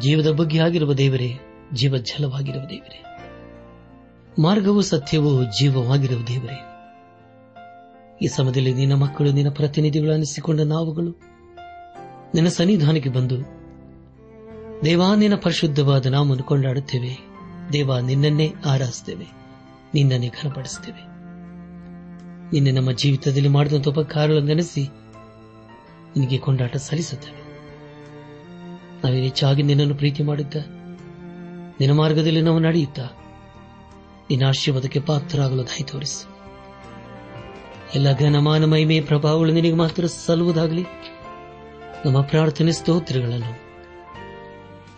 ಜೀವದ ಬಗ್ಗೆ ಆಗಿರುವ ದೇವರೇ, ಜೀವ ಜಲವಾಗಿರುವ ದೇವರೇ. ಮಾರ್ಗವು ಸತ್ಯವೂ ಜೀವವಾಗಿರುವ ದೇವರೇ. ಈ ಸಮಯದಲ್ಲಿ ನಿನ್ನ ಮಕ್ಕಳು, ನಿನ್ನ ಪ್ರತಿನಿಧಿಗಳು ಅನಿಸಿಕೊಂಡ ನಾವುಗಳು ನಿನ್ನ ಸನ್ನಿಧಾನಕ್ಕೆ ಬಂದು, ದೇವಾ, ನಿನ್ನ ಪರಿಶುದ್ಧವಾದ ನಾಮನ್ನು ಕೊಂಡಾಡುತ್ತೇವೆ. ದೇವ, ನಿನ್ನನ್ನೇ ಆರಾಧಿಸುತ್ತೇವೆ ನಿನ್ನನ್ನೇ ಘನಪಡಿಸುತ್ತೇವೆ ನಿನ್ನೆ ನಮ್ಮ ಜೀವಿತದಲ್ಲಿ ಮಾಡಿದಂಥ ಉಪಕಾರಗಳನ್ನು ನೆನೆಸಿ ನಿನಗೆ ಕೊಂಡಾಟ ಸಲ್ಲಿಸುತ್ತೇವೆ. ನಾವೇನು ಹೆಚ್ಚಾಗಿ ನಿನ್ನನ್ನು ಪ್ರೀತಿ ಮಾಡುತ್ತ ನಿನ್ನ ಮಾರ್ಗದಲ್ಲಿ ನಾವು ನಡೆಯುತ್ತ? ನಿನ್ನ ಆಶೀರ್ವಾದಕ್ಕೆ ಪಾತ್ರರಾಗಲು ದಯ ತೋರಿಸು. ಎಲ್ಲ ಘನಮಾನ ಮಹಿಮೆ ಪ್ರಭಾವಗಳು ನಿನಗೆ ಮಾತ್ರ ಸಲ್ಲುವುದಾಗಲಿ. ನಮ್ಮ ಪ್ರಾರ್ಥನೆ ಸ್ತೋತ್ರಗಳನ್ನು.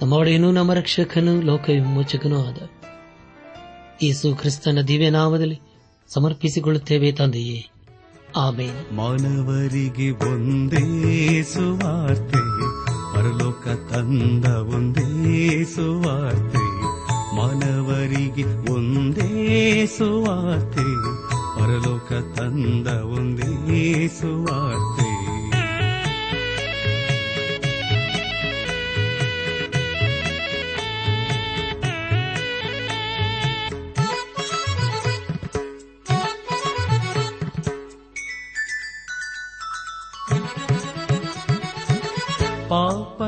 ನಮ್ಮ ಒಡೆಯನು ನಮ್ಮ ರಕ್ಷಕನು, ಲೋಕ ವಿಮೋಚಕನೂ ಆದ ಯೇಸು ಕ್ರಿಸ್ತನ ದಿವ್ಯ ನಾಮದಲ್ಲಿ ಸಮರ್ಪಿಸಿಕೊಳ್ಳುತ್ತೇವೆ ತಂದೆಯೇ. ಆಮೇಲೆ ಮಾನವರಿಗೆ ಒಂದೇ ಸುವಾರ್ತೆ ಪರಲೋಕ ತಂದ ಒಂದೇ ಸುವಾರ್ತೆ ಮಾನವರಿಗೆ ಒಂದೇ ಸುವಾರ್ತೆ ಪರಲೋಕ ತಂದ ಒಂದೇ ಸುವಾರ್ತೆ.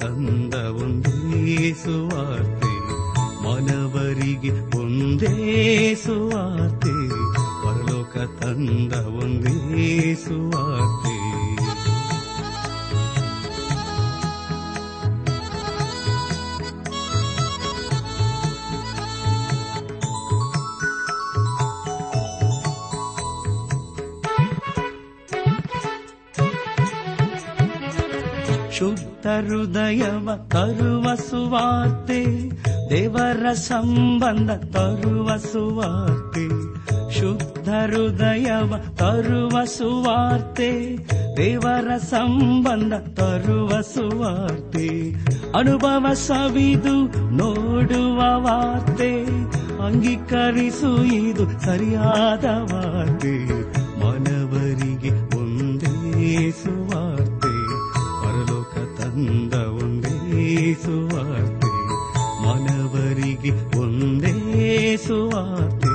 ತಂದ ಒಂದೇ ಸುವಾರ್ತೆ ಮನವರಿಗೆ ಒಂದೇ ಸುವಾರ್ತೆ ಪರಲೋಕ ತಂದ ಒಂದೇ ಸುವಾರ್ತೆ ಹೃದಯವ ತರುವ ಸುವಾರ್ತೆ, ದೇವರ ಸಂಬಂಧ ತರುವ ಸುವಾರ್ತೆ, ಶುದ್ಧ ಹೃದಯವ ತರುವ ಸುವಾರ್ತೆ, ದೇವರ ಸಂಬಂಧ ತರುವ ಸುವಾರ್ತೆ, ಅನುಭವ ಸವಿದು ನೋಡುವ ವಾರ್ತೆ, ಅಂಗೀಕರಿಸು ಇದು ಸರಿಯಾದ ವಾರ್ತೆ, ಮನವರಿಗೆ ಒಂದೇ ಸುವಾರ್ತೆ. ತಂದ ಒಂದೇ ಸುವಾರ್ತೆ ಮನವರಿಗೆ ಒಂದೇ ಸುವಾರ್ತೆ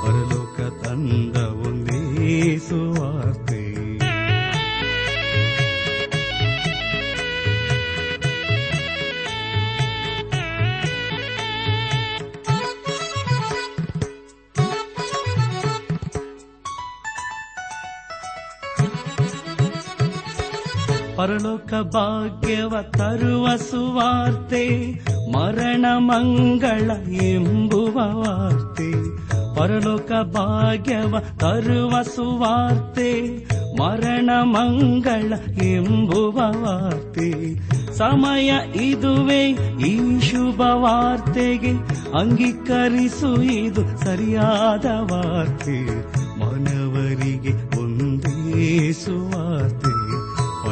ಪರಲೋಕ ತಂದ ಒಂದೇ ಸುವಾರ್ತೆ ಪರಲೋಕ ಭಾಗ್ಯವ ತರುವ ಸುವಾರ್ತೆ, ಮರಣ ಮಂಗಳ ಎಂಬುವ ವಾರ್ತೆ. ಪರಲೋಕ ಭಾಗ್ಯವ ತರುವ ಸುವಾರ್ತೆ, ಮರಣ ಮಂಗಳ ಎಂಬುವ ವಾರ್ತೆ. ಸಮಯ ಇದುವೇ ಈ ಶುಭ ವಾರ್ತೆಗೆ, ಅಂಗೀಕರಿಸು ಇದು ಸರಿಯಾದ ವಾರ್ತೆ. ಮನವರಿಗೆ ಒಂದೇ ಸುವಾರ್ತೆ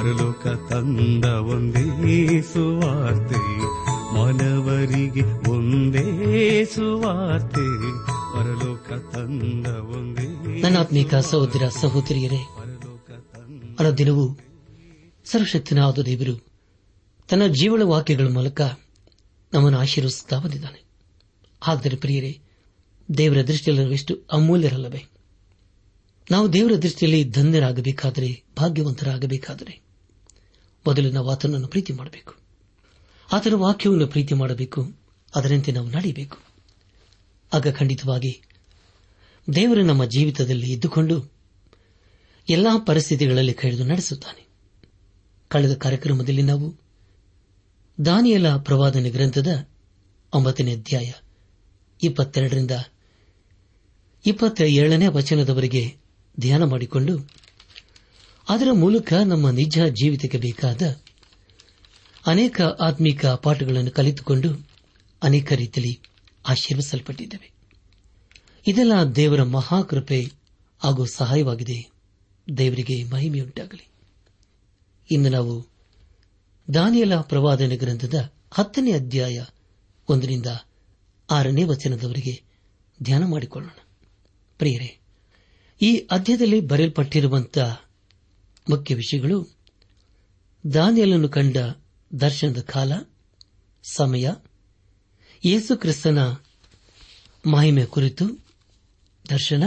ಪರಲೋಕ ತಂದ ಒಂದೇ ಸುವಾರ್ತೆ ಮನವರಿಗೆ ಒಂದೇ ಸುವಾರ್ತೆ ಪರಲೋಕ ತಂದ ಒಂದೇ ನನ್ನಾತ್ಮೀಕ ಸಹೋದರ ಸಹೋದರಿಯರೇ ಅನುದಿನವೂ ಸರ್ವಶಕ್ತನಾದ ದೇವರು ತನ್ನ ಜೀವನ ವಾಕ್ಯಗಳ ಮೂಲಕ ನಮ್ಮನ್ನು ಆಶೀರ್ವಿಸುತ್ತಾ ಬಂದಿದ್ದಾನೆ. ಆದರೆ ಪ್ರಿಯರೇ ದೇವರ ದೃಷ್ಟಿಯಲ್ಲಿ ಎಷ್ಟು ಅಮೂಲ್ಯರಲ್ಲವೇ? ನಾವು ದೇವರ ದೃಷ್ಟಿಯಲ್ಲಿ ಧನ್ಯರಾಗಬೇಕಾದರೆ ಭಾಗ್ಯವಂತರಾಗಬೇಕಾದರೆ ಮೊದಲು ನಾವು ಆತನನ್ನು ಪ್ರೀತಿ ಮಾಡಬೇಕು. ಆತನ ವಾಕ್ಯವನ್ನು ಪ್ರೀತಿ ಮಾಡಬೇಕು. ಅದರಂತೆ ನಾವು ನಡೆಯಬೇಕು ಆಗ ಖಂಡಿತವಾಗಿ ದೇವರು ನಮ್ಮ ಜೀವಿತದಲ್ಲಿ ಇದ್ದುಕೊಂಡು ಎಲ್ಲಾ ಪರಿಸ್ಥಿತಿಗಳಲ್ಲಿ ಕಳೆದು ನಡೆಸುತ್ತಾನೆ. ಕಳೆದ ಕಾರ್ಯಕ್ರಮದಲ್ಲಿ ನಾವು ದಾನಿಯಲ ಪ್ರವಾದನೆ ಗ್ರಂಥದ ಒಂಬತ್ತನೇ ಅಧ್ಯಾಯ ಇಪ್ಪತ್ತೆರಡರಿಂದ ಇಪ್ಪತ್ತ ಏಳನೇ ವಚನದವರೆಗೆ ಧ್ಯಾನ ಮಾಡಿಕೊಂಡು ಅದರ ಮೂಲಕ ನಮ್ಮ ನಿಜ ಜೀವಿತಕ್ಕೆ ಬೇಕಾದ ಅನೇಕ ಆತ್ಮಿಕ ಪಾಠಗಳನ್ನು ಕಲಿತುಕೊಂಡು ಅನೇಕ ರೀತಿಯಲ್ಲಿ ಆಶೀರ್ವಿಸಲ್ಪಟ್ಟಿದ್ದೇವೆ. ಇದೆಲ್ಲ ದೇವರ ಮಹಾಕೃಪೆ ಹಾಗೂ ಸಹಾಯವಾಗಿದೆ. ದೇವರಿಗೆ ಮಹಿಮೆಯುಂಟಾಗಲಿ. ಇಂದು ನಾವು ದಾನಿಯಲ ಪ್ರವಾದನ ಗ್ರಂಥದ ಹತ್ತನೇ ಅಧ್ಯಾಯ ಒಂದರಿಂದ ಆರನೇ ವಚನದವರೆಗೆ ಧ್ಯಾನ ಮಾಡಿಕೊಳ್ಳೋಣ. ಪ್ರಿಯರೇ, ಈ ಅಧ್ಯಾಯದಲ್ಲಿ ಬರೆಯಲ್ಪಟ್ಟಿರುವಂತಹ ಮುಖ್ಯ ವಿಷಯಗಳು. ದಾನಿಯಲನ್ನು ಕಂಡ ದರ್ಶನದ ಕಾಲ, ಸಮಯ. ಯೇಸು ಕ್ರಿಸ್ತನ ಮಹಿಮೆ ಕುರಿತು ದರ್ಶನ.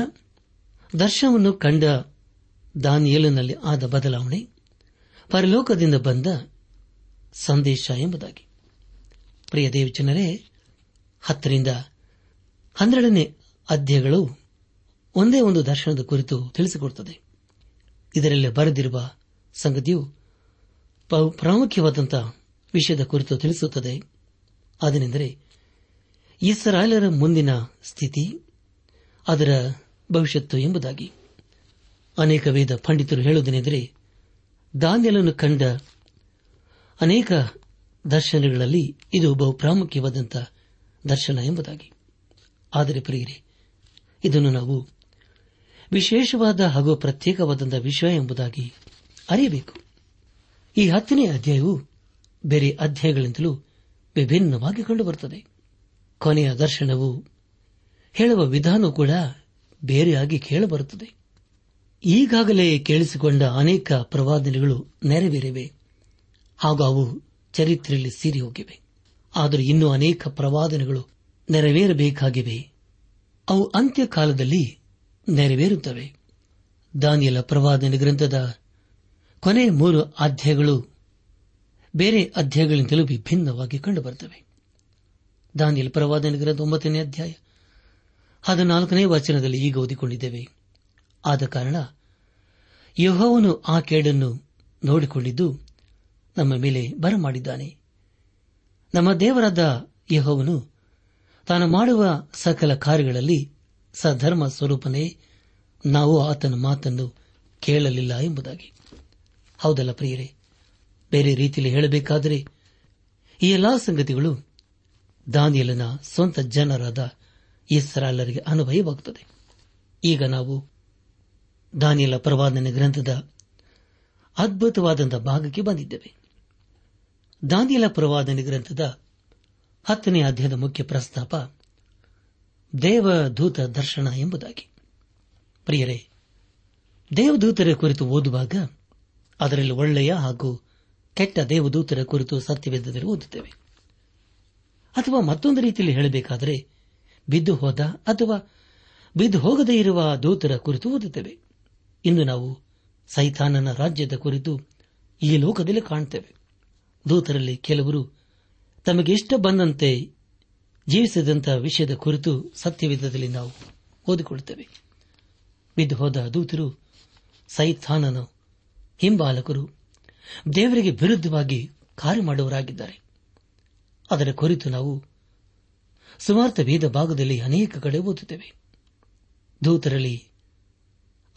ದರ್ಶನವನ್ನು ಕಂಡ ದಾನಿಯಲನಲ್ಲಿ ಆದ ಬದಲಾವಣೆ. ಪರಲೋಕದಿಂದ ಬಂದ ಸಂದೇಶ ಎಂಬುದಾಗಿ. ಪ್ರಿಯ ದೇವಜನರೇ, ಹತ್ತರಿಂದ ಹನ್ನೆರಡನೇ ಅಧ್ಯಾಯಗಳು ಒಂದೇ ಒಂದು ದರ್ಶನದ ಕುರಿತು ತಿಳಿಸಿಕೊಡುತ್ತದೆ. ಇದರಲ್ಲಿ ಬರೆದಿರುವ ಸಂಗತಿಯು ಪ್ರಾಮುಖ್ಯವಾದಂತಹ ವಿಷಯದ ಕುರಿತು ತಿಳಿಸುತ್ತದೆ. ಅದನೆಂದರೆ, ಇಸ್ರಾಯೇಲರ ಮುಂದಿನ ಸ್ಥಿತಿ, ಅದರ ಭವಿಷ್ಯತ್ತು ಎಂಬುದಾಗಿ. ಅನೇಕ ವೇದ ಪಂಡಿತರು ಹೇಳುವುದೇನೆಂದರೆ, ದಾನ್ಯಲನ್ನು ಕಂಡ ಅನೇಕ ದರ್ಶನಗಳಲ್ಲಿ ಇದು ಬಹು ಪ್ರಾಮುಖ್ಯವಾದಂತಹ ದರ್ಶನ ಎಂಬುದಾಗಿ. ಆದರೆ ಪ್ರಿಯರೇ, ಇದನ್ನು ನಾವು ವಿಶೇಷವಾದ ಹಾಗೂ ಪ್ರತ್ಯೇಕವಾದಂತಹ ವಿಷಯ ಎಂಬುದಾಗಿ ಅರಿಯಬೇಕು. ಈ ಹತ್ತನೇ ಅಧ್ಯಾಯವು ಬೇರೆ ಅಧ್ಯಾಯಗಳಿಂದಲೂ ವಿಭಿನ್ನವಾಗಿ ಕಂಡುಬರುತ್ತದೆ. ಕೊನೆಯ ದರ್ಶನವು ಹೇಳುವ ವಿಧಾನವೂ ಕೂಡ ಬೇರೆಯಾಗಿ ಕೇಳಬರುತ್ತದೆ. ಈಗಾಗಲೇ ಕೇಳಿಸಿಕೊಂಡ ಅನೇಕ ಪ್ರವಾದನೆಗಳು ನೆರವೇರಿವೆ. ಹಾಗೂ ಅವು ಚರಿತ್ರೆಯಲ್ಲಿ ಸೀರಿ ಹೋಗಿವೆ. ಆದರೆ ಇನ್ನೂ ಅನೇಕ ಪ್ರವಾದನೆಗಳು ನೆರವೇರಬೇಕಾಗಿವೆ. ಅವು ಅಂತ್ಯಕಾಲದಲ್ಲಿ ನೆರವೇರುತ್ತವೆ. ದಾನಿಯಲ ಪ್ರವಾದನ ಗ್ರಂಥದ ಕೊನೆ ಮೂರು ಅಧ್ಯಾಯಗಳು ಬೇರೆ ಅಧ್ಯಾಯಗಳಿಂದಲೂ ವಿಭಿನ್ನವಾಗಿ ಕಂಡುಬರುತ್ತವೆ. ದಾನಿಯಲ ಪ್ರವಾದನ ಗ್ರಂಥ ಒಂಬತ್ತನೇ ಅಧ್ಯಾಯ ಹದಿನಾಲ್ಕನೇ ವಚನದಲ್ಲಿ ಈಗ ಓದಿಕೊಂಡಿದ್ದೇವೆ. ಆದ ಕಾರಣ ಯಹೋವನು ಆ ಕೇಡನ್ನು ನೋಡಿಕೊಂಡಿದ್ದು ನಮ್ಮ ಮೇಲೆ ಬರಮಾಡಿದ್ದಾನೆ. ನಮ್ಮ ದೇವರಾದ ಯಹೋವನು ತಾನು ಮಾಡುವ ಸಕಲ ಕಾರ್ಯಗಳಲ್ಲಿ ಸಧರ್ಮ ಸ್ವರೂಪನೇ ನಾವು ಆತನ ಮಾತನ್ನು ಕೇಳಲಿಲ್ಲ ಎಂಬುದಾಗಿ. ಹೌದಲ್ಲ ಪ್ರಿಯರೇ? ಬೇರೆ ರೀತಿಯಲ್ಲಿ ಹೇಳಬೇಕಾದರೆ, ಈ ಎಲ್ಲಾ ಸಂಗತಿಗಳು ದಾನಿಯಲನ ಸ್ವಂತ ಜನರಾದ ಇಸ್ರಾಲರಿಗೆ ಅನ್ವಯವಾಗುತ್ತದೆ ಈಗ ನಾವು ದಾನಿಯಲ ಪ್ರವಾದನೆ ಗ್ರಂಥದ ಅದ್ಭುತವಾದಂತಹ ಭಾಗಕ್ಕೆ ಬಂದಿದ್ದೇವೆ. ದಾನಿಯಲ ಪ್ರವಾದನೆ ಗ್ರಂಥದ ಹತ್ತನೇ ಅಧ್ಯಾಯದ ಮುಖ್ಯ ಪ್ರಸ್ತಾಪ ದೇವದೂತ ದರ್ಶನ ಎಂಬುದಾಗಿ. ಪ್ರಿಯರೇ, ದೇವದೂತರ ಕುರಿತು ಓದುವಾಗ ಅದರಲ್ಲಿ ಒಳ್ಳೆಯ ಹಾಗೂ ಕೆಟ್ಟ ದೇವದೂತರ ಕುರಿತು ಸತ್ಯವೇದದಲ್ಲಿ ಓದುತ್ತೇವೆ. ಅಥವಾ ಮತ್ತೊಂದು ರೀತಿಯಲ್ಲಿ ಹೇಳಬೇಕಾದರೆ, ಬಿದ್ದು ಹೋದ ಅಥವಾ ಬಿದ್ದು ಹೋಗದೇ ಇರುವ ದೂತರ ಕುರಿತು ಓದುತ್ತೇವೆ. ಇಂದು ನಾವು ಸೈತಾನನ ರಾಜ್ಯದ ಕುರಿತು ಈ ಲೋಕದಲ್ಲಿ ಕಾಣುತ್ತೇವೆ ದೂತರಲ್ಲಿ ಕೆಲವರು ತಮಗೆ ಇಷ್ಟ ಬಂದಂತೆ ಜೀವಿಸಿದಂತಹ ವಿಷಯದ ಕುರಿತು ಸತ್ಯವಿಧದಲ್ಲಿ ನಾವು ಓದಿಕೊಳ್ಳುತ್ತೇವೆ. ಬಿದ್ದು ಹೋದ ದೂತರು ಸೈತಾನನ ಹಿಂಬಾಲಕರು ದೇವರಿಗೆ ವಿರುದ್ಧವಾಗಿ ಕಾರ್ಯ ಮಾಡುವರಾಗಿದ್ದಾರೆ ಅದರ ಕುರಿತು ನಾವು ಸುಮಾರ್ಥ ವೇದ ಭಾಗದಲ್ಲಿ ಅನೇಕ ಕಡೆ ಓದುತ್ತೇವೆ. ದೂತರಲ್ಲಿ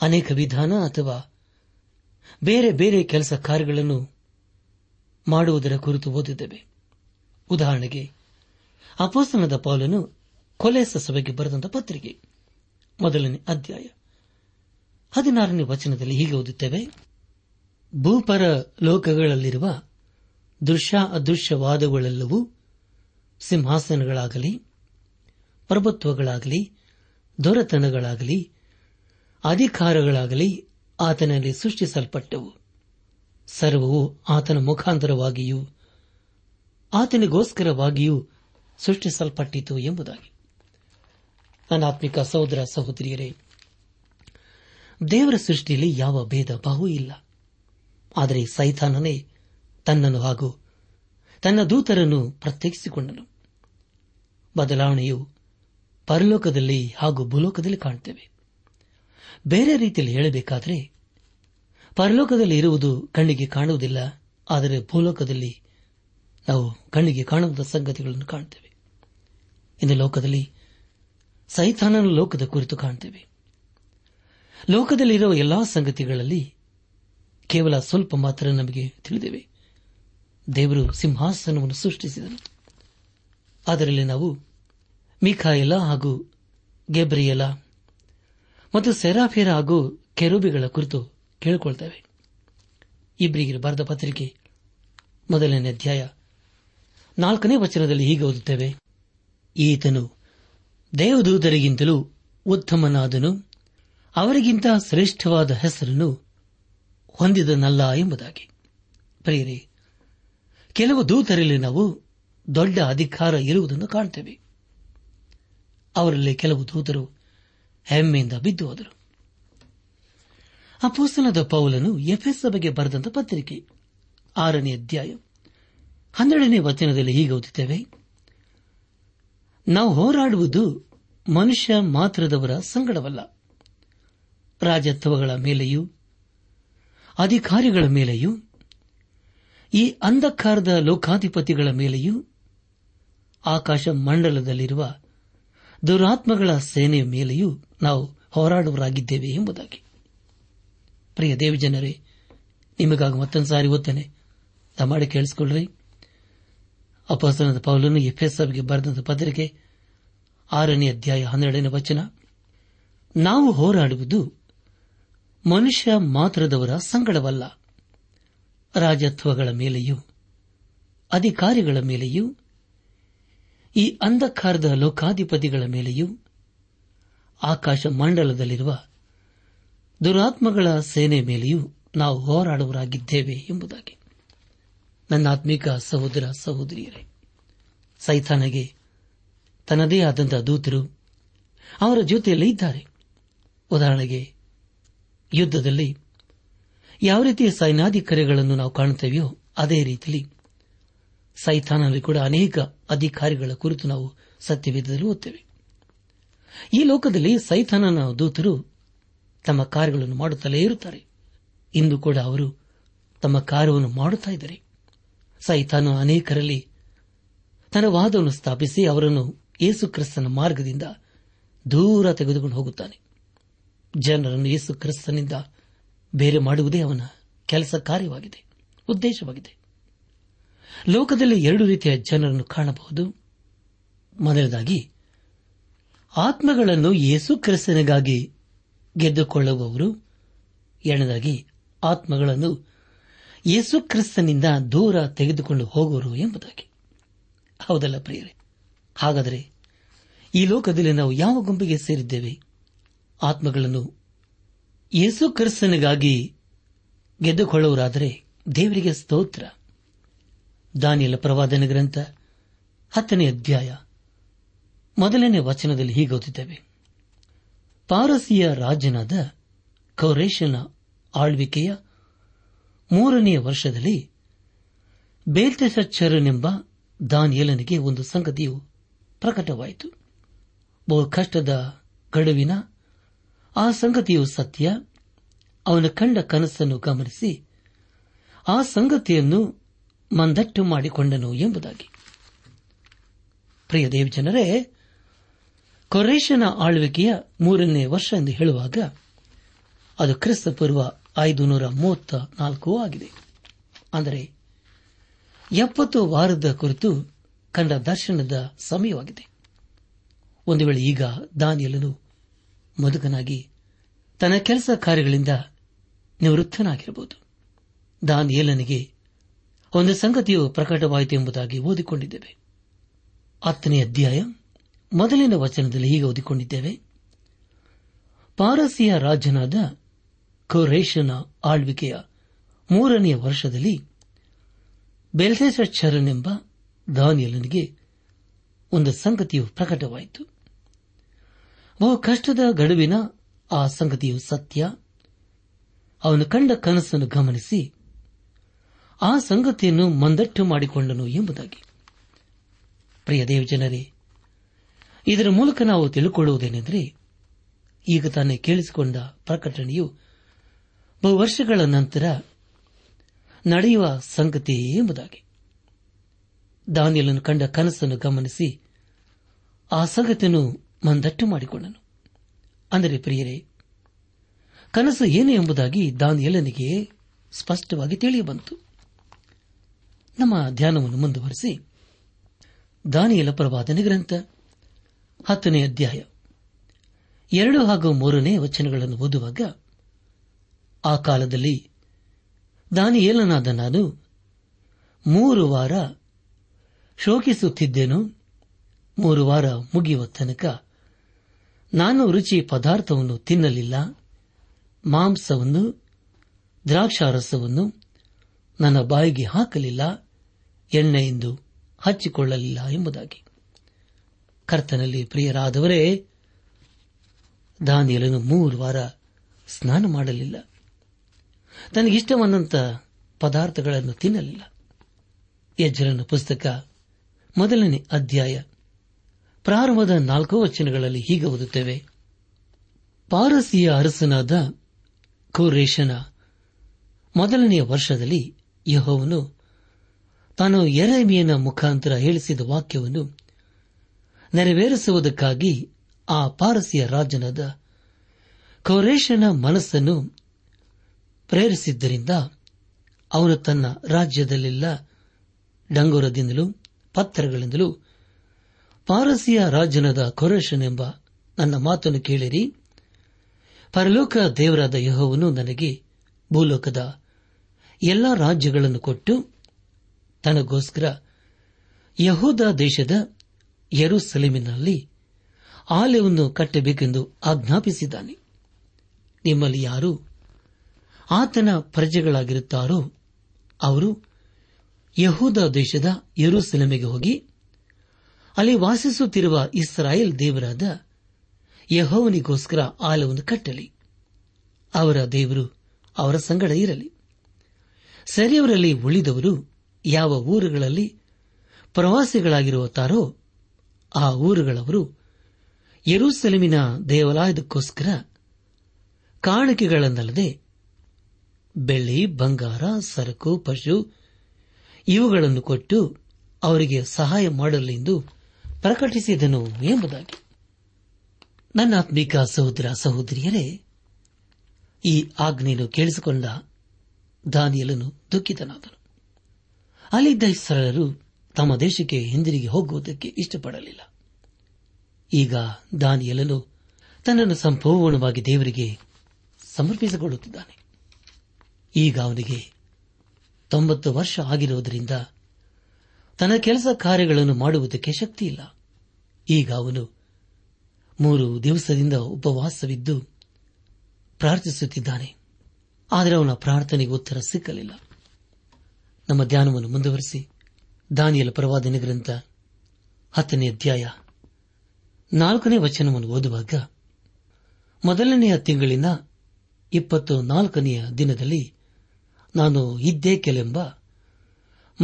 ಅನೇಕ ವಿಧಾನ ಅಥವಾ ಬೇರೆ ಬೇರೆ ಕೆಲಸ ಕಾರ್ಯಗಳನ್ನು ಮಾಡುವುದರ ಕುರಿತು ಓದಿದ್ದೇವೆ ಉದಾಹರಣೆಗೆ ಅಪೋಸ್ತನದ ಪೌಲನು ಕೊಲೆಸ ಸಭೆಗೆ ಬರೆದಂತ ಪತ್ರಿಕೆ. ಮೊದಲನೇ ಅಧ್ಯಾಯ. ಹದಿನಾರನೇ ವಚನದಲ್ಲಿ ಹೀಗೆ ಓದುತ್ತೇವೆ. ಭೂಪರ ಲೋಕಗಳಲ್ಲಿರುವ ದೃಶ್ಯ ಅದೃಶ್ಯವಾದಗಳೆಲ್ಲವೂ ಸಿಂಹಾಸನಗಳಾಗಲಿ ಪ್ರಭುತ್ವಗಳಾಗಲಿ ದೊರೆತನಗಳಾಗಲಿ, ಅಧಿಕಾರಗಳಾಗಲಿ ಆತನಲ್ಲಿ ಸೃಷ್ಟಿಸಲ್ಪಟ್ಟವು. ಸರ್ವವು ಆತನ ಮುಖಾಂತರವಾಗಿಯೂ, ಆತನಿಗೋಸ್ಕರವಾಗಿಯೂ ಸೃಷ್ಟಿಸಲ್ಪಟ್ಟಿತು ಎಂಬುದಾಗಿ. ಅನಾತ್ಮಿಕ ಸಹೋದರ ಸಹೋದರಿಯರೇ, ದೇವರ ಸೃಷ್ಟಿಯಲ್ಲಿ ಯಾವ ಭೇದ ಭಾವೂ ಇಲ್ಲ. ಆದರೆ ಸೈತಾನನೇ ತನ್ನನ್ನು ಹಾಗೂ ತನ್ನ ದೂತರನ್ನು ಪ್ರತ್ಯೇಕಿಸಿಕೊಂಡನು. ಬದಲಾವಣೆಯು ಪರಲೋಕದಲ್ಲಿ ಹಾಗೂ ಭೂಲೋಕದಲ್ಲಿ ಕಾಣುತ್ತೇವೆ. ಬೇರೆ ರೀತಿಯಲ್ಲಿ ಹೇಳಬೇಕಾದರೆ, ಪರಲೋಕದಲ್ಲಿ ಇರುವುದು ಕಣ್ಣಿಗೆ ಕಾಣುವುದಿಲ್ಲ, ಆದರೆ ಭೂಲೋಕದಲ್ಲಿ ನಾವು ಕಣ್ಣಿಗೆ ಕಾಣುವ ಸಂಗತಿಗಳನ್ನು ಕಾಣುತ್ತೇವೆ. ಇನ್ನು ಲೋಕದಲ್ಲಿ ಸೈತಾನನ ಲೋಕದ ಕುರಿತು ಕಾಣ್ತೇವೆ. ಲೋಕದಲ್ಲಿರುವ ಎಲ್ಲಾ ಸಂಗತಿಗಳಲ್ಲಿ ಕೇವಲ ಸ್ವಲ್ಪ ಮಾತ್ರ ನಮಗೆ ತಿಳಿದಿವೆ. ದೇವರು ಸಿಂಹಾಸನವನ್ನು ಸೃಷ್ಟಿಸಿದನು. ಅದರಲ್ಲಿ ನಾವು ಮಿಖಾಯಲ ಹಾಗೂ ಗೆಬ್ರಿಯಲ ಮತ್ತು ಸೆರಾಫೇರ ಹಾಗೂ ಕೆರೂಬಿಗಳ ಕುರಿತು ಕೇಳಿಕೊಳ್ತೇವೆ. ಇಬ್ಬರಿಗೆ ಬರೆದ ಪತ್ರಿಕೆ ಮೊದಲನೇ ಅಧ್ಯಾಯ ನಾಲ್ಕನೇ ವಚನದಲ್ಲಿ ಹೀಗೆ ಓದುತ್ತೇವೆ. ಈತನು ದೇವದೂತರಿಗಿಂತಲೂ ಉತ್ತಮನಾದನು, ಅವರಿಗಿಂತ ಶ್ರೇಷ್ಠವಾದ ಹೆಸರನ್ನು ಹೊಂದಿದನಲ್ಲ ಎಂಬುದಾಗಿ. ಪ್ರಿಯರೇ, ಕೆಲವು ದೂತರಲ್ಲಿ ನಾವು ದೊಡ್ಡ ಅಧಿಕಾರ ಇರುವುದನ್ನು ಕಾಣುತ್ತೇವೆ ಅವರಲ್ಲಿ ಕೆಲವು ದೂತರು ಹೆಮ್ಮೆಯಿಂದ ಬಿದ್ದು ಹೋದರು. ಅಪೋಸ್ತನದ ಪೌಲನು ಎಫ್ಎಸ್ ಸಭೆಗೆ ಬರೆದಂತ ಪತ್ರಿಕೆ, ಆರನೇ ಅಧ್ಯಾಯ, ಹನ್ನೆರಡನೇ ವಚನದಲ್ಲಿ ಹೀಗೆ ಓದುತ್ತೇವೆ ನಾವು ಹೋರಾಡುವುದು ಮನುಷ್ಯ ಮಾತ್ರದವರ ಸಂಗಡವಲ್ಲ. ರಾಜತ್ವಗಳ ಮೇಲೆಯೂ, ಅಧಿಕಾರಿಗಳ ಮೇಲೆಯೂ, ಈ ಅಂಧಕಾರದ ಲೋಕಾಧಿಪತಿಗಳ ಮೇಲೆಯೂ, ಆಕಾಶ ಮಂಡಲದಲ್ಲಿರುವ ದುರಾತ್ಮಗಳ ಸೇನೆಯ ಮೇಲೆಯೂ ನಾವು ಹೋರಾಡುವರಾಗಿದ್ದೇವೆ ಎಂಬುದಾಗಿ. ಪ್ರಿಯ ದೇವಜನರೇ, ನಿಮಗಾಗಿ ಮತ್ತೊಂದು ಸಾರಿ ಓದ್ತೇನೆ. ದಮಾಡಿ ಕೇಳಿಸಿಕೊಳ್ಳ್ರಿ. ಅಪಸನದ ಪೌಲನ್ನು ಎಫ್ಎಸ್ಎಫ್ಗೆ ಬರೆದ ಪತ್ರಿಕೆ ಆರನೇ ಅಧ್ಯಾಯ ಹನ್ನೆರಡನೇ ವಚನ. ನಾವು ಹೋರಾಡುವುದು ಮನುಷ್ಯ ಮಾತ್ರದವರ ಸಂಗಡವಲ್ಲ ರಾಜತ್ವಗಳ ಮೇಲೆಯೂ, ಅಧಿಕಾರಿಗಳ ಮೇಲೆಯೂ, ಈ ಅಂಧಕಾರದ ಲೋಕಾಧಿಪತಿಗಳ ಮೇಲೆಯೂ, ಆಕಾಶ ಮಂಡಲದಲ್ಲಿರುವ ದುರಾತ್ಮಗಳ ಸೇನೆ ಮೇಲೆಯೂ ನಾವು ಹೋರಾಡುವರಾಗಿದ್ದೇವೆ ಎಂಬುದಾಗಿ. ನನ್ನ ಆತ್ಮಿಕ ಸಹೋದರ ಸಹೋದರಿಯರೇ ಸೈಥಾನಗೆ ತನ್ನದೇ ಆದಂತಹ ದೂತರು ಅವರ ಜೊತೆಯಲ್ಲಿ ಇದ್ದಾರೆ. ಉದಾಹರಣೆಗೆ ಯುದ್ದದಲ್ಲಿ ಯಾವ ರೀತಿಯ ಸೈನಾಧಿಕಾರಿಗಳನ್ನು ನಾವು ಕಾಣುತ್ತೇವೆಯೋ ಅದೇ ರೀತಿಯಲ್ಲಿ ಸೈಥಾನಲ್ಲಿ ಕೂಡ ಅನೇಕ ಅಧಿಕಾರಿಗಳ ಕುರಿತು ನಾವು ಸತ್ಯವೇದದಲ್ಲಿ ಓದ್ತೇವೆ. ಈ ಲೋಕದಲ್ಲಿ ಸೈತಾನನ ದೂತರು ತಮ್ಮ ಕಾರ್ಯಗಳನ್ನು ಮಾಡುತ್ತಲೇ ಇರುತ್ತಾರೆ. ಇಂದು ಕೂಡ ಅವರು ತಮ್ಮ ಕಾರ್ಯವನ್ನು ಮಾಡುತ್ತಿದ್ದಾರೆ ಸೈತಾನ ಅನೇಕರಲ್ಲಿ ತನ್ನ ವಾದವನ್ನು ಸ್ಥಾಪಿಸಿ ಅವರನ್ನು ಯೇಸುಕ್ರಿಸ್ತನ ಮಾರ್ಗದಿಂದ ದೂರ ತೆಗೆದುಕೊಂಡು ಹೋಗುತ್ತಾನೆ. ಜನರನ್ನು ಯೇಸು ಕ್ರಿಸ್ತನಿಂದ ಬೇರೆ ಮಾಡುವುದೇ ಅವನ ಕೆಲಸ ಕಾರ್ಯವಾಗಿದೆ, ಉದ್ದೇಶವಾಗಿದೆ. ಲೋಕದಲ್ಲಿ ಎರಡು ರೀತಿಯ ಜನರನ್ನು ಕಾಣಬಹುದು. ಮೊದಲದಾಗಿ ಆತ್ಮಗಳನ್ನು ಯೇಸು ಕ್ರಿಸ್ತನಿಗಾಗಿ ಗೆದ್ದುಕೊಳ್ಳುವವರು. ಎರಡನೇದಾಗಿ, ಆತ್ಮಗಳನ್ನು ಯೇಸು ಕ್ರಿಸ್ತನಿಂದ ದೂರ ತೆಗೆದುಕೊಂಡು ಹೋಗುವರು ಎಂಬುದಾಗಿ. ಹೌದಲ್ಲ ಪ್ರಿಯರೇ? ಹಾಗಾದರೆ ಈ ಲೋಕದಲ್ಲಿ ನಾವು ಯಾವ ಗುಂಪಿಗೆ ಸೇರಿದ್ದೇವೆ? ಆತ್ಮಗಳನ್ನು ಯೇಸು ಕ್ರಿಸ್ತನಿಗಾಗಿ ಗೆದ್ದುಕೊಳ್ಳುವರಾದರೆ ದೇವರಿಗೆ ಸ್ತೋತ್ರ. ದಾನಿಯಲ ಪ್ರವಾದನ ಗ್ರಂಥ ಹತ್ತನೇ ಅಧ್ಯಾಯ ಮೊದಲನೇ ವಚನದಲ್ಲಿ ಹೀಗೆ ಓದಿದ್ದೇವೆ ಪಾರಸಿಯ ರಾಜನಾದ ಕೌರೇಶನ ಆಳ್ವಿಕೆಯ ಮೂರನೆಯ ವರ್ಷದಲ್ಲಿ ಬೇಲ್ತೆಸಚ್ಚರನೆಂಬ ದಾನಿಯಲನಿಗೆ ಒಂದು ಸಂಗತಿಯು ಪ್ರಕಟವಾಯಿತು. ಬಹು ಕಷ್ಟದ ಗಡುವಿನ ಆ ಸಂಗತಿಯು ಸತ್ಯ. ಅವನ ಕಂಡ ಕನಸನ್ನು ಗಮನಿಸಿ ಆ ಸಂಗತಿಯನ್ನು ಮಂದಟ್ಟು ಮಾಡಿಕೊಂಡನು ಎಂಬುದಾಗಿ. ಪ್ರಿಯ ದೇವಜನರೇ ಕೊರೇಶನ ಆಳ್ವಿಕೆಯ ಮೂರನೇ ವರ್ಷ ಎಂದು ಹೇಳುವಾಗ ಅದು ಕ್ರಿಸ್ತ ಪೂರ್ವ ಐದು ನೂರ ಮೂವತ್ತ ನಾಲ್ಕು ಆಗಿದೆ. ಅಂದರೆ ಎಪ್ಪತ್ತು ವಾರದ ಕುರಿತು ಕಂಡ ದರ್ಶನದ ಸಮಯವಾಗಿದೆ. ಒಂದು ವೇಳೆ ಈಗ ದಾನಿಯಲನು ಮದುಕನಾಗಿ ತನ್ನ ಕೆಲಸ ಕಾರ್ಯಗಳಿಂದ ನಿವೃತ್ತನಾಗಿರಬಹುದು. ದಾನಿಯಲನಿಗೆ ಒಂದು ಸಂಗತಿಯು ಪ್ರಕಟವಾಯಿತು ಎಂಬುದಾಗಿ ಓದಿಕೊಂಡಿದ್ದೇವೆ. ಹತ್ತನೇ ಅಧ್ಯಾಯ ಮೊದಲಿನ ವಚನದಲ್ಲಿ ಹೀಗೆ ಓದಿಕೊಂಡಿದ್ದೇವೆ. ಪಾರಸಿಯ ರಾಜನಾದ ಕೊರೇಶನ ಆಳ್ವಿಕೆಯ ಮೂರನೆಯ ವರ್ಷದಲ್ಲಿ ಬೆಲ್ಸೆಸಚ್ಚರನೆಂಬ ದಾನಿಯಲನಿಗೆ ಒಂದು ಸಂಗತಿಯು ಪ್ರಕಟವಾಯಿತು. ಬಹು ಕಷ್ಟದ ಗಡುವಿನ ಆ ಸಂಗತಿಯು ಸತ್ಯ. ಅವನು ಕಂಡ ಕನಸನ್ನು ಗಮನಿಸಿ, ಆ ಸಂಗತಿಯನ್ನು ಮಂದಟ್ಟು ಮಾಡಿಕೊಂಡನು ಎಂಬುದಾಗಿ. ಪ್ರಿಯ ದೇವಜನರೇ, ಇದರ ಮೂಲಕ ನಾವು ತಿಳುಕೊಳ್ಳುವುದೇನೆಂದರೆ, ಈಗ ತಾನೇ ಕೇಳಿಸಿಕೊಂಡ ಪ್ರಕಟಣೆಯು ಬಹು ವರ್ಷಗಳ ನಂತರ ನಡೆಯುವ ಸಂಗತಿ ಎಂಬುದಾಗಿ. ದಾನಿಯಲನ್ನು ಕಂಡ ಕನಸನ್ನು ಗಮನಿಸಿ ಆ ಸಂಗತಿಯನ್ನು ಮಂದಟ್ಟು ಮಾಡಿಕೊಂಡನು ಅಂದರೆ ಪ್ರಿಯರೇ, ಕನಸು ಏನು ಎಂಬುದಾಗಿ ದಾನಿಯಲನಿಗೆ ಸ್ಪಷ್ಟವಾಗಿ ತಿಳಿಯಬಂತು. ನಮ್ಮ ಧ್ಯಾನವನ್ನು ಮುಂದುವರೆಸಿ. ದಾನಿಯಲ ಪ್ರವಾದನೆ ಗ್ರಂಥ ಹತ್ತನೇ ಅಧ್ಯಾಯ ಎರಡು ಹಾಗೂ ಮೂರನೇ ವಚನಗಳನ್ನು ಓದುವಾಗ ಆ ಕಾಲದಲ್ಲಿ ದಾನಿಯೇಲನಾದ ನಾನು ಮೂರು ವಾರ ಶೋಕಿಸುತ್ತಿದ್ದೇನು. ಮೂರು ವಾರ ಮುಗಿಯುವ ತನಕ ನಾನು ರುಚಿ ಪದಾರ್ಥವನ್ನು ತಿನ್ನಲಿಲ್ಲ. ಮಾಂಸವನ್ನು, ದ್ರಾಕ್ಷಾರಸವನ್ನು ನನ್ನ ಬಾಯಿಗೆ ಹಾಕಲಿಲ್ಲ. ಎಣ್ಣೆಯಿಂದ ಹಚ್ಚಿಕೊಳ್ಳಲಿಲ್ಲ ಎಂಬುದಾಗಿ. ಕರ್ತನಲ್ಲಿ ಪ್ರಿಯರಾದವರೇ, ದಾನಿಯಲನು ಮೂರು ವಾರ ಸ್ನಾನ ಮಾಡಲಿಲ್ಲ. ತನಗಿಷ್ಟವನ್ನಂತ ಪದಾರ್ಥಗಳನ್ನು ತಿನ್ನಲಿಲ್ಲ. ಯಜ್ಜರನ ಪುಸ್ತಕ, ಮೊದಲನೇ ಅಧ್ಯಾಯ, ಪ್ರಾರಂಭದ ನಾಲ್ಕು ವಚನಗಳಲ್ಲಿ ಹೀಗೆ ಓದುತ್ತೇವೆ. ಪಾರಸಿಯ ಅರಸನಾದ ಕೋರೇಶನ ಮೊದಲನೆಯ ವರ್ಷದಲ್ಲಿ ಯಹೋವನು ತಾನು ಎರೆಮಿಯನ ಮುಖಾಂತರ ಹೇಳಿಸಿದ ವಾಕ್ಯವನ್ನು ನೆರವೇರಿಸುವುದಕ್ಕಾಗಿ ಆ ಪಾರಸಿಯ ರಾಜನಾದ ಕೌರೇಶನ ಮನಸ್ಸನ್ನು ಪ್ರೇರಿಸಿದ್ದರಿಂದ ಅವರು ತನ್ನ ರಾಜ್ಯದಲ್ಲೆಲ್ಲ ಡಂಗುರದಿಂದಲೂ ಪತ್ರಗಳಿಂದಲೂ ಪಾರಸಿಯ ರಾಜನಾದ ಕೊರೇಶನೆಂಬ ನನ್ನ ಮಾತನ್ನು ಕೇಳಿರಿ. ಪರಲೋಕ ದೇವರಾದ ಯಹೋವನು ನನಗೆ ಭೂಲೋಕದ ಎಲ್ಲ ರಾಜ್ಯಗಳನ್ನು ಕೊಟ್ಟು ತನಗೋಸ್ಕರ ಯಹೂದ ದೇಶದ ಯರುಸಲೇಮಿನಲ್ಲಿ ಆಲಯವನ್ನು ಕಟ್ಟಬೇಕೆಂದು ಆಜ್ಞಾಪಿಸಿದ್ದಾನೆ. ನಿಮ್ಮಲ್ಲಿ ಯಾರು ಆತನ ಪ್ರಜೆಗಳಾಗಿರುತ್ತಾರೋ ಅವರು ಯಹೂದ ದೇಶದ ಯರುಸೆಲೆಮೆಗೆ ಹೋಗಿ ಅಲ್ಲಿ ವಾಸಿಸುತ್ತಿರುವ ಇಸ್ರಾಯೇಲ್ ದೇವರಾದ ಯಹೋವನಿಗೋಸ್ಕರ ಆಲವನ್ನು ಕಟ್ಟಲಿ. ಅವರ ದೇವರು ಅವರ ಸಂಗಡ ಇರಲಿ. ಸರಿಯವರಲ್ಲಿ ಉಳಿದವರು ಯಾವ ಊರುಗಳಲ್ಲಿ ಪ್ರವಾಸಿಗಳಾಗಿರುತ್ತಾರೋ ಆ ಊರುಗಳವರು ಯರೂಸೆಲೆಮಿನ ದೇವಾಲಯದಕ್ಕೋಸ್ಕರ ಕಾಣಿಕೆಗಳನ್ನಲ್ಲದೆ ಬೆಳ್ಳಿ, ಬಂಗಾರ, ಸರಕು, ಪಶು ಇವುಗಳನ್ನು ಕೊಟ್ಟು ಅವರಿಗೆ ಸಹಾಯ ಮಾಡಲೆಂದು ಪ್ರಕಟಿಸಿದನು ಎಂಬುದಾಗಿ. ನನ್ನ ಆತ್ಮಿಕ ಸಹೋದರ ಸಹೋದರಿಯರೇ, ಈ ಆಜ್ಞೆಯನ್ನು ಕೇಳಿಸಿಕೊಂಡ ದಾನಿಯಲನು ದುಃಖಿತನಾದನು. ಅಲ್ಲಿದ್ದ ಸರಳರು ತಮ್ಮ ದೇಶಕ್ಕೆ ಹಿಂದಿರುಗಿ ಹೋಗುವುದಕ್ಕೆ ಇಷ್ಟಪಡಲಿಲ್ಲ. ಈಗ ದಾನಿಯಲನು ತನ್ನನ್ನು ಸಂಪೂರ್ಣವಾಗಿ ದೇವರಿಗೆ ಸಮರ್ಪಿಸಿಕೊಳ್ಳುತ್ತಿದ್ದಾನೆ. ಈಗ ಅವನಿಗೆ ತೊಂಬತ್ತು ವರ್ಷ ಆಗಿರುವುದರಿಂದ ತನ್ನ ಕೆಲಸ ಕಾರ್ಯಗಳನ್ನು ಮಾಡುವುದಕ್ಕೆ ಶಕ್ತಿಯಿಲ್ಲ ಈಗ ಅವನು ಮೂರು ದಿವಸದಿಂದ ಉಪವಾಸವಿದ್ದು ಪ್ರಾರ್ಥಿಸುತ್ತಿದ್ದಾನೆ. ಆದರೆ ಅವನ ಪ್ರಾರ್ಥನೆಗೆ ಉತ್ತರ ಸಿಕ್ಕಲಿಲ್ಲ. ನಮ್ಮ ಧ್ಯಾನವನ್ನು ಮುಂದುವರೆಸಿ. ದಾನಿಯಲ ಪ್ರವಾದನೆ ಗ್ರಂಥ ಹತ್ತನೇ ಅಧ್ಯಾಯ ನಾಲ್ಕನೇ ವಚನವನ್ನು ಓದುವಾಗ ಮೊದಲನೆಯ ತಿಂಗಳಿನ ಇಪ್ಪತ್ತು ನಾಲ್ಕನೆಯ ದಿನದಲ್ಲಿ ನಾನು ಇದ್ದೇಕೆಲೆಂಬ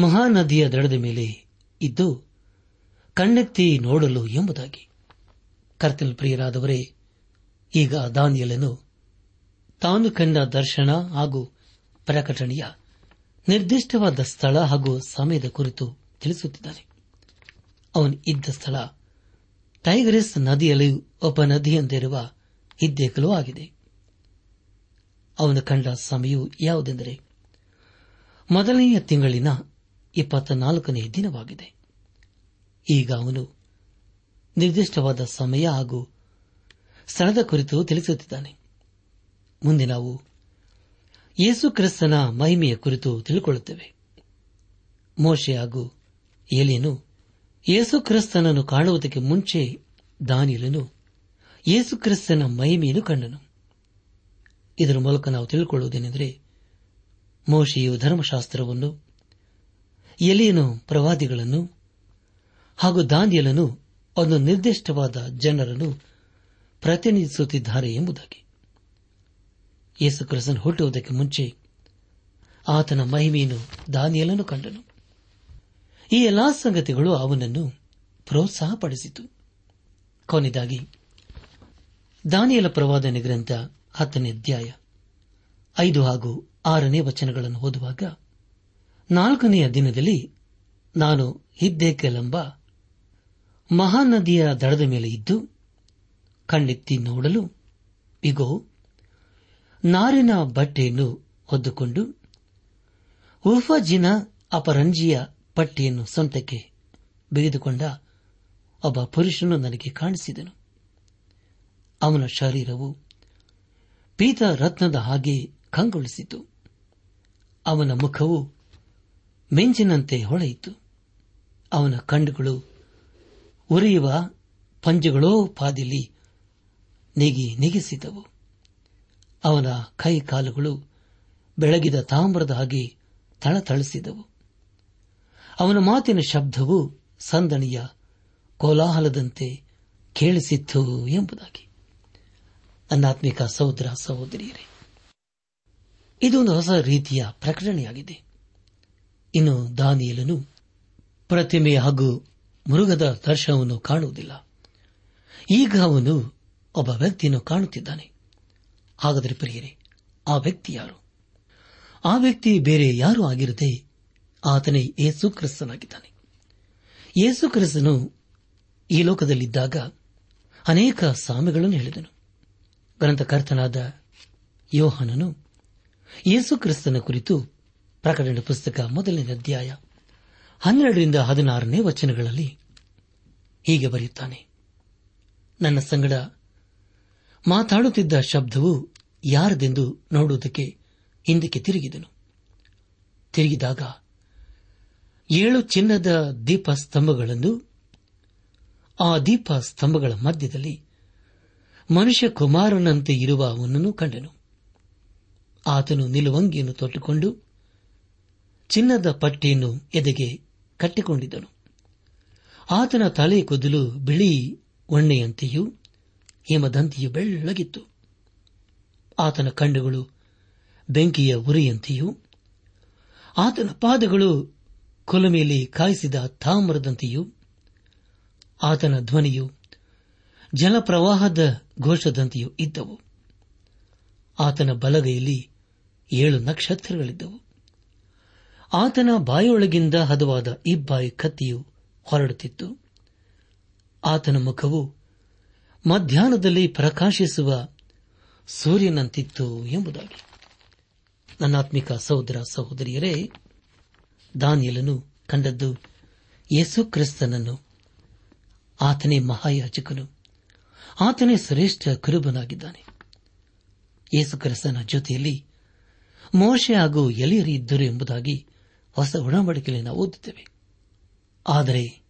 ಮಹಾನದಿಯ ದಡದ ಮೇಲೆ ಇದ್ದು ಕಣ್ಣೆತ್ತಿ ನೋಡಲು ಎಂಬುದಾಗಿ. ಕರ್ತಲ್ ಪ್ರಿಯರಾದವರೇ, ಈಗ ದಾನಿಯಲನು ತಾನು ಕಂಡ ದರ್ಶನ ಹಾಗೂ ಪ್ರಕಟಣೆಯ ನಿರ್ದಿಷ್ಟವಾದ ಸ್ಥಳ ಹಾಗೂ ಸಮಯದ ಕುರಿತು ತಿಳಿಸುತ್ತಿದ್ದಾನೆ. ಅವನು ಇದ್ದ ಸ್ಥಳ ಟೈಗರಿಸ್ ನದಿಯಲ್ಲಿ ಒಬ್ಬ ನದಿಯಂತಿರುವ ಹಿದ್ದೇಕಲು ಆಗಿದೆ. ಅವನು ಕಂಡ ಸಮಯವು ಯಾವುದೆಂದರೆ ಮೊದಲನೆಯ ತಿಂಗಳಿನ ಇಪ್ಪತ್ತ ನಾಲ್ಕನೆಯ ದಿನವಾಗಿದೆ. ಈಗ ಅವನು ನಿರ್ದಿಷ್ಟವಾದ ಸಮಯ ಹಾಗೂ ಸ್ಥಳದ ಕುರಿತು ತಿಳಿಸುತ್ತಿದ್ದಾನೆ. ಮುಂದೆ ನಾವು ಯೇಸು ಕ್ರಿಸ್ತನ ಮಹಿಮೆಯ ಕುರಿತು ತಿಳಿಕೊಳ್ಳುತ್ತೇವೆ. ಮೋಶೆ ಹಾಗೂ ಏಲಿಯನು ಯೇಸು ಕ್ರಿಸ್ತನನ್ನು ಕಾಣುವುದಕ್ಕೆ ಮುಂಚೆ ದಾನಿಯಲನು ಯೇಸು ಕ್ರಿಸ್ತನ ಮಹಿಮೆಯನ್ನು ಕಂಡನು. ಇದರ ಮೂಲಕ ನಾವು ತಿಳಿದುಕೊಳ್ಳುವುದೇನೆಂದರೆ ಮೋಶೆಯು ಧರ್ಮಶಾಸ್ತ್ರವನ್ನು ಎಲಿಯನು ಪ್ರವಾದಿಗಳನ್ನು ಹಾಗೂ ದಾನಿಯಲನು ಒಂದು ನಿರ್ದಿಷ್ಟವಾದ ಜನರನ್ನು ಪ್ರತಿನಿಧಿಸುತ್ತಿದ್ದಾರೆ ಎಂಬುದಾಗಿ. ಯೇಸು ಹುಟ್ಟುವುದಕ್ಕೆ ಮುಂಚೆ ಆತನ ಮಹಿಮೆಯನ್ನು ದಾನಿಯಲನ್ನು ಕಂಡನು. ಈ ಎಲ್ಲಾ ಸಂಗತಿಗಳು ಅವನನ್ನು ಪ್ರೋತ್ಸಾಹಪಡಿಸಿತು. ಕೊನೆಯದಾಗಿ, ದಾನಿಯಲ ಪ್ರವಾದನೆ ಗ್ರಂಥ ಹತ್ತನೇ ಅಧ್ಯಾಯ ಐದು ಹಾಗೂ ಆರನೇ ವಚನಗಳನ್ನು ಓದುವಾಗ ನಾಲ್ಕನೆಯ ದಿನದಲ್ಲಿ ನಾನು ಹಿದ್ದೇಕೆಲೆಂಬ ಮಹಾನದಿಯ ದಡದ ಮೇಲೆ ಇದ್ದು ಕಣ್ಣೆತ್ತಿ ನೋಡಲು, ಇಗೋ, ನಾರಿನ ಬಟ್ಟೆಯನ್ನು ಹೊದ್ದುಕೊಂಡು ಉಫಜಿನ ಅಪರಂಜಿಯ ಪಟ್ಟಿಯನ್ನು ಸಂತಕ್ಕೆ ಬಿಗಿದುಕೊಂಡ ಒಬ್ಬ ಪುರುಷನು ನನಗೆ ಕಾಣಿಸಿದನು. ಅವನ ಶರೀರವು ಪೀತ ರತ್ನದ ಹಾಗೆ ಕಂಗೊಳಿಸಿತು. ಅವನ ಮುಖವು ಮಿಂಚಿನಂತೆ ಹೊಳೆಯಿತು. ಅವನ ಕಣ್ಣುಗಳು ಉರಿಯುವ ಪಂಜುಗಳೋ ಪಾದಿಲಿ ನೆಗಿ ನೆಗೆಸಿದವು. ಅವನ ಕೈ ಕಾಲುಗಳು ಬೆಳಗಿದ ತಾಮ್ರದ ಹಾಗೆ ಥಳಥಳಿಸಿದವು ಅವನ ಮಾತಿನ ಶಬ್ದವು ಸಂದಣಿಯ ಕೋಲಾಹಲದಂತೆ ಕೇಳಿಸಿತ್ತು ಎಂಬುದಾಗಿ. ಅನಾತ್ಮಿಕ ಸಹೋದರ ಸಹೋದರಿಯರೇ ಇದೊಂದು ಹೊಸ ರೀತಿಯ ಪ್ರಕಟಣೆಯಾಗಿದೆ. ಇನ್ನು ದಾನಿಯಲನು ಪ್ರತಿಮೆ ಹಾಗೂ ಮೃಗದ ದರ್ಶನವನ್ನು ಕಾಣುವುದಿಲ್ಲ. ಈಗ ಅವನು ಒಬ್ಬ ವ್ಯಕ್ತಿಯನ್ನು ಕಾಣುತ್ತಿದ್ದಾನೆ. ಹಾಗಾದರೆ ಪ್ರಿಯರೇ, ಆ ವ್ಯಕ್ತಿ ಯಾರು? ಆ ವ್ಯಕ್ತಿ ಬೇರೆ ಯಾರೂ ಆಗಿರದೆ ಆತನೇ ಯೇಸು ಕ್ರಿಸ್ತನಾಗಿದ್ದಾನೆ. ಯೇಸು ಕ್ರಿಸ್ತನು ಈ ಲೋಕದಲ್ಲಿದ್ದಾಗ ಅನೇಕ ಸಾಮೆಗಳನ್ನು ಹೇಳಿದನು. ಗ್ರಂಥಕರ್ತನಾದ ಯೋಹನನು ಯೇಸು ಕ್ರಿಸ್ತನ ಕುರಿತು ಪ್ರಕಟಣೆ ಪುಸ್ತಕ ಮೊದಲನೇ ಅಧ್ಯಾಯ ಹನ್ನೆರಡರಿಂದ ಹದಿನಾರನೇ ವಚನಗಳಲ್ಲಿ ಹೀಗೆ ಬರೆಯುತ್ತಾನೆ. ನನ್ನ ಸಂಗಡ ಮಾತಾಡುತ್ತಿದ್ದ ಶಬ್ದವು ಯಾರದೆಂದು ನೋಡುವುದಕ್ಕೆ ಹಿಂದಕ್ಕೆ ತಿರುಗಿದನು. ತಿರುಗಿದಾಗ ಏಳು ಚಿನ್ನದ ದೀಪ ಸ್ತಂಭಗಳನ್ನು ಆ ದೀಪ ಸ್ತಂಭಗಳ ಮಧ್ಯದಲ್ಲಿ ಮನುಷ್ಯ ಕುಮಾರನಂತೆ ಇರುವ ಅವನನ್ನು ಕಂಡನು. ಆತನು ನಿಲುವಂಗಿಯನ್ನು ತೊಟ್ಟುಕೊಂಡು ಚಿನ್ನದ ಪಟ್ಟಿಯನ್ನು ಎದೆಗೆ ಕಟ್ಟಿಕೊಂಡಿದ್ದನು. ಆತನ ತಲೆ ಕುದಲು ಬಿಳಿ ಒಣ್ಣೆಯಂತೆಯೂ ಹಿಮದಂತೆಯೂ ಬೆಳ್ಳಗಿತ್ತು. ಆತನ ಕಣ್ಣುಗಳು ಬೆಂಕಿಯ ಉರಿಯಂತೆಯೂ ಆತನ ಪಾದಗಳು ಕೊಲಮೆಯಲ್ಲಿ ಕಾಯಿಸಿದ ತಾಮ್ರದಂತೆಯೂ ಆತನ ಧ್ವನಿಯು ಜಲಪ್ರವಾಹದ ಘೋಷದಂತೆಯೂ ಇದ್ದವು. ಆತನ ಬಲಗೈಯಲ್ಲಿ ಏಳು ನಕ್ಷತ್ರಗಳಿದ್ದವು. ಆತನ ಬಾಯೊಳಗಿಂದ ಹದವಾದ ಇಬ್ಬಾಯಿ ಕತ್ತಿಯು ಹೊರಡುತ್ತಿತ್ತು. ಆತನ ಮುಖವು ಮಧ್ಯಾಹ್ನದಲ್ಲಿ ಪ್ರಕಾಶಿಸುವ ಸೂರ್ಯನಂತಿತ್ತು ಎಂಬುದಾಗಿ. ನನ್ನಾತ್ಮಿಕ ಸಹೋದರ ಸಹೋದರಿಯರೇ, ದಾನಿಯಲನು ಕಂಡದ್ದು ಯೇಸು ಕ್ರಿಸ್ತನನ್ನು ಆತನೇ ಮಹಾಯಾಚಕನು ಆತನೇ ಶ್ರೇಷ್ಠ ಕುರುಬನಾಗಿದ್ದಾನೆ. ಯೇಸು ಕ್ರಿಸ್ತನ ಜೊತೆಯಲ್ಲಿ ಮೋಶೆ ಹಾಗೂ ಎಲೆಯರಿ ಇದ್ದರು ಎಂಬುದಾಗಿ ಹೊಸ ಒಡಂಬಡಿಕೆಯಲ್ಲಿ ನಾವು ಓದುತ್ತೇವೆ. ಆದರೆ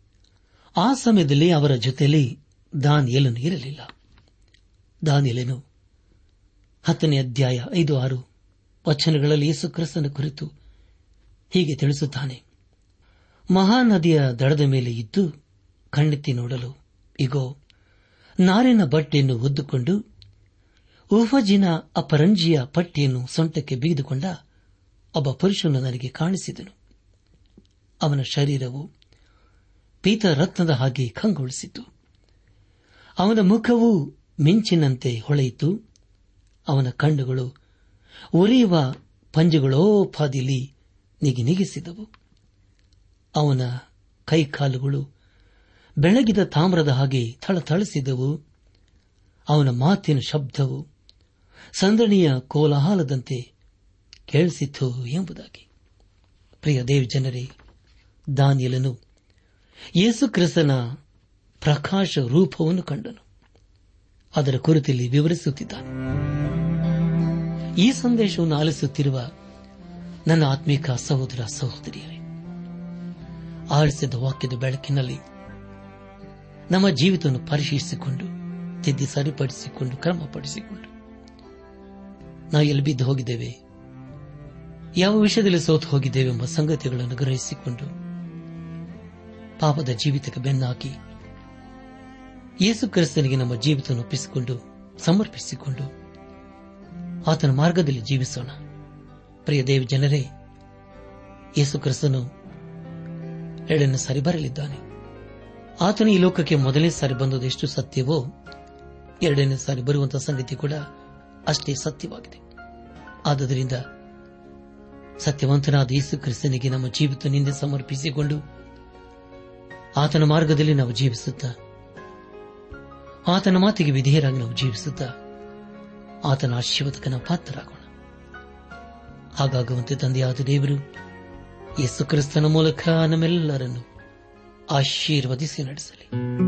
ಆ ಸಮಯದಲ್ಲಿ ಅವರ ಜೊತೆಯಲ್ಲಿ ದಾನಿಯಲನು ಇರಲಿಲ್ಲ. ದಾನಿಯಲನು ಹತ್ತನೇ ಅಧ್ಯಾಯ ಐದು ಆರು ವಚನಗಳಲ್ಲಿ ಯೇಸು ಕ್ರಿಸ್ತನ ಕುರಿತು ಹೀಗೆ ತಿಳಿಸುತ್ತಾನೆ. ಮಹಾನದಿಯ ದಡದ ಮೇಲೆ ಇದ್ದು ಕಣ್ಣೆತ್ತಿ ನೋಡಲು, ಇಗೋ, ನಾರಿನ ಬಟ್ಟೆಯನ್ನು ಒದ್ದುಕೊಂಡು ಉಫಜಿನ ಅಪರಂಜಿಯ ಪಟ್ಟಿಯನ್ನು ಸೊಂಟಕ್ಕೆ ಬಿಗಿದುಕೊಂಡ ಒಬ್ಬ ಪುರುಷನು ನನಗೆ ಕಾಣಿಸಿದನು. ಅವನ ಶರೀರವು ಪೀತರತ್ನದ ಹಾಗೆ ಕಂಗೊಳಿಸಿತು. ಅವನ ಮುಖವು ಮಿಂಚಿನಂತೆ ಹೊಳೆಯಿತು. ಅವನ ಕಣ್ಣುಗಳು ಉರಿಯುವ ಪಂಜುಗಳೋ ಪಾದಿಲಿ ನಿಗಿನಿಗಿಸಿದವು ಅವನ ಕೈಕಾಲುಗಳು ಬೆಳಗಿದ ತಾಮ್ರದ ಹಾಗೆ ಥಳಥಳಿಸಿದವು. ಅವನ ಮಾತಿನ ಶಬ್ದವು ಸಂದಣಿಯ ಕೋಲಾಹಲದಂತೆ ಕೇಳಿಸಿತು ಎಂಬುದಾಗಿ. ಪ್ರಿಯ ದೇವ್ ಜನರೇ, ದಾನಿಯಲನು ಯೇಸು ಕ್ರಿಸ್ತನ ಪ್ರಕಾಶ ರೂಪವನ್ನು ಕಂಡನು. ಅದರ ಕುರಿತಲ್ಲಿ ವಿವರಿಸುತ್ತಿದ್ದಾನೆ. ಈ ಸಂದೇಶವನ್ನು ಆಲಿಸುತ್ತಿರುವ ನನ್ನ ಆತ್ಮಿಕ ಸಹೋದರ ಸಹೋದರಿಯರೇ ಆಳಿಸಿದ ವಾಕ್ಯದ ಬೆಳಕಿನಲ್ಲಿ ನಮ್ಮ ಜೀವಿತವನ್ನು ಪರಿಶೀಲಿಸಿಕೊಂಡು, ತಿದ್ದಿ ಸರಿಪಡಿಸಿಕೊಂಡು, ಕ್ರಮಪಡಿಸಿಕೊಂಡು ನಾವು ಎಲ್ಲಿ ಬಿದ್ದು ಹೋಗಿದ್ದೇವೆ? ಯಾವ ವಿಷಯದಲ್ಲಿ ಸೋತು ಹೋಗಿದ್ದೇವೆ ಎಂಬ ಸಂಗತಿಗಳನ್ನು ಗ್ರಹಿಸಿಕೊಂಡು ಪಾಪದ ಜೀವಿತಕ್ಕೆ ಬೆನ್ನಾಕಿ ಯೇಸು ಕ್ರಿಸ್ತನಿಗೆ ನಮ್ಮ ಜೀವಿತವನ್ನು ಒಪ್ಪಿಸಿಕೊಂಡು, ಸಮರ್ಪಿಸಿಕೊಂಡು ಆತನ ಮಾರ್ಗದಲ್ಲಿ ಜೀವಿಸೋಣ. ಪ್ರಿಯ ದೇವ ಜನರೇ, ಯೇಸು ಕ್ರಿಸ್ತನು ಎರಡನೇ ಸಾರಿ ಬರಲಿದ್ದಾನೆ. ಆತನು ಈ ಲೋಕಕ್ಕೆ ಮೊದಲನೇ ಸಾರಿ ಬಂದದ್ದು ಎಷ್ಟು ಸತ್ಯವೋ, ಎರಡನೇ ಸಾರಿ ಬರುವಂತಹ ಸಂಗತಿ ಕೂಡ ಅಷ್ಟೇ ಸತ್ಯವಾಗಿದೆ. ಆದುದರಿಂದ ಸತ್ಯವಂತನಾದ ಯೇಸು ಕ್ರಿಸ್ತನಿಗೆ ನಮ್ಮ ಜೀವಿತನಿಂದ ಸಮರ್ಪಿಸಿಕೊಂಡು ಆತನ ಮಾರ್ಗದಲ್ಲಿ ನಾವು ಜೀವಿಸುತ್ತಾ, ಆತನ ಮಾತಿಗೆ ವಿಧೇಯರಾಗಿ ನಾವು ಜೀವಿಸುತ್ತಾ, ಆತನ ಆಶೀರ್ವಾದಕನ ಪಾತ್ರರಾಗೋಣ. ಹಾಗಾಗುವಂತೆ ತಂದೆಯಾದ ದೇವರು ಯೇಸು ಕ್ರಿಸ್ತನ ಮೂಲಕ ನಮ್ಮೆಲ್ಲರನ್ನು ಆಶೀರ್ವದಿಸಿ ನಡೆಸಲಿ.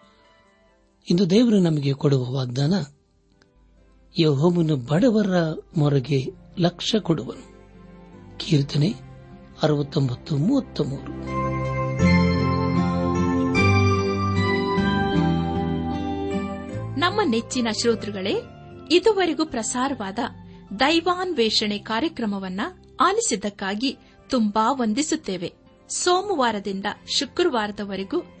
ಇಂದು ದೇವರು ನಮಗೆ ಕೊಡುವ ವಾಗ್ದಾನ ಯಹೋಮನು ಬಡವರ ಮೊರೆಗೆ ಲಕ್ಷ ಕೊಡುವನು. ಕೀರ್ತನೆ ಅರವತ್ತೊಂಬತ್ತು ಮೂವತ್ತ ಮೂರು ನಮ್ಮ ನೆಚ್ಚಿನ ಶ್ರೋತೃಗಳೇ, ಇದುವರೆಗೂ ಪ್ರಸಾರವಾದ ದೈವಾನ್ವೇಷಣೆ ಕಾರ್ಯಕ್ರಮವನ್ನ ಆಲಿಸಿದ್ದಕ್ಕಾಗಿ ತುಂಬಾ ವಂದಿಸುತ್ತೇವೆ. ಸೋಮವಾರದಿಂದ ಶುಕ್ರವಾರದವರೆಗೂ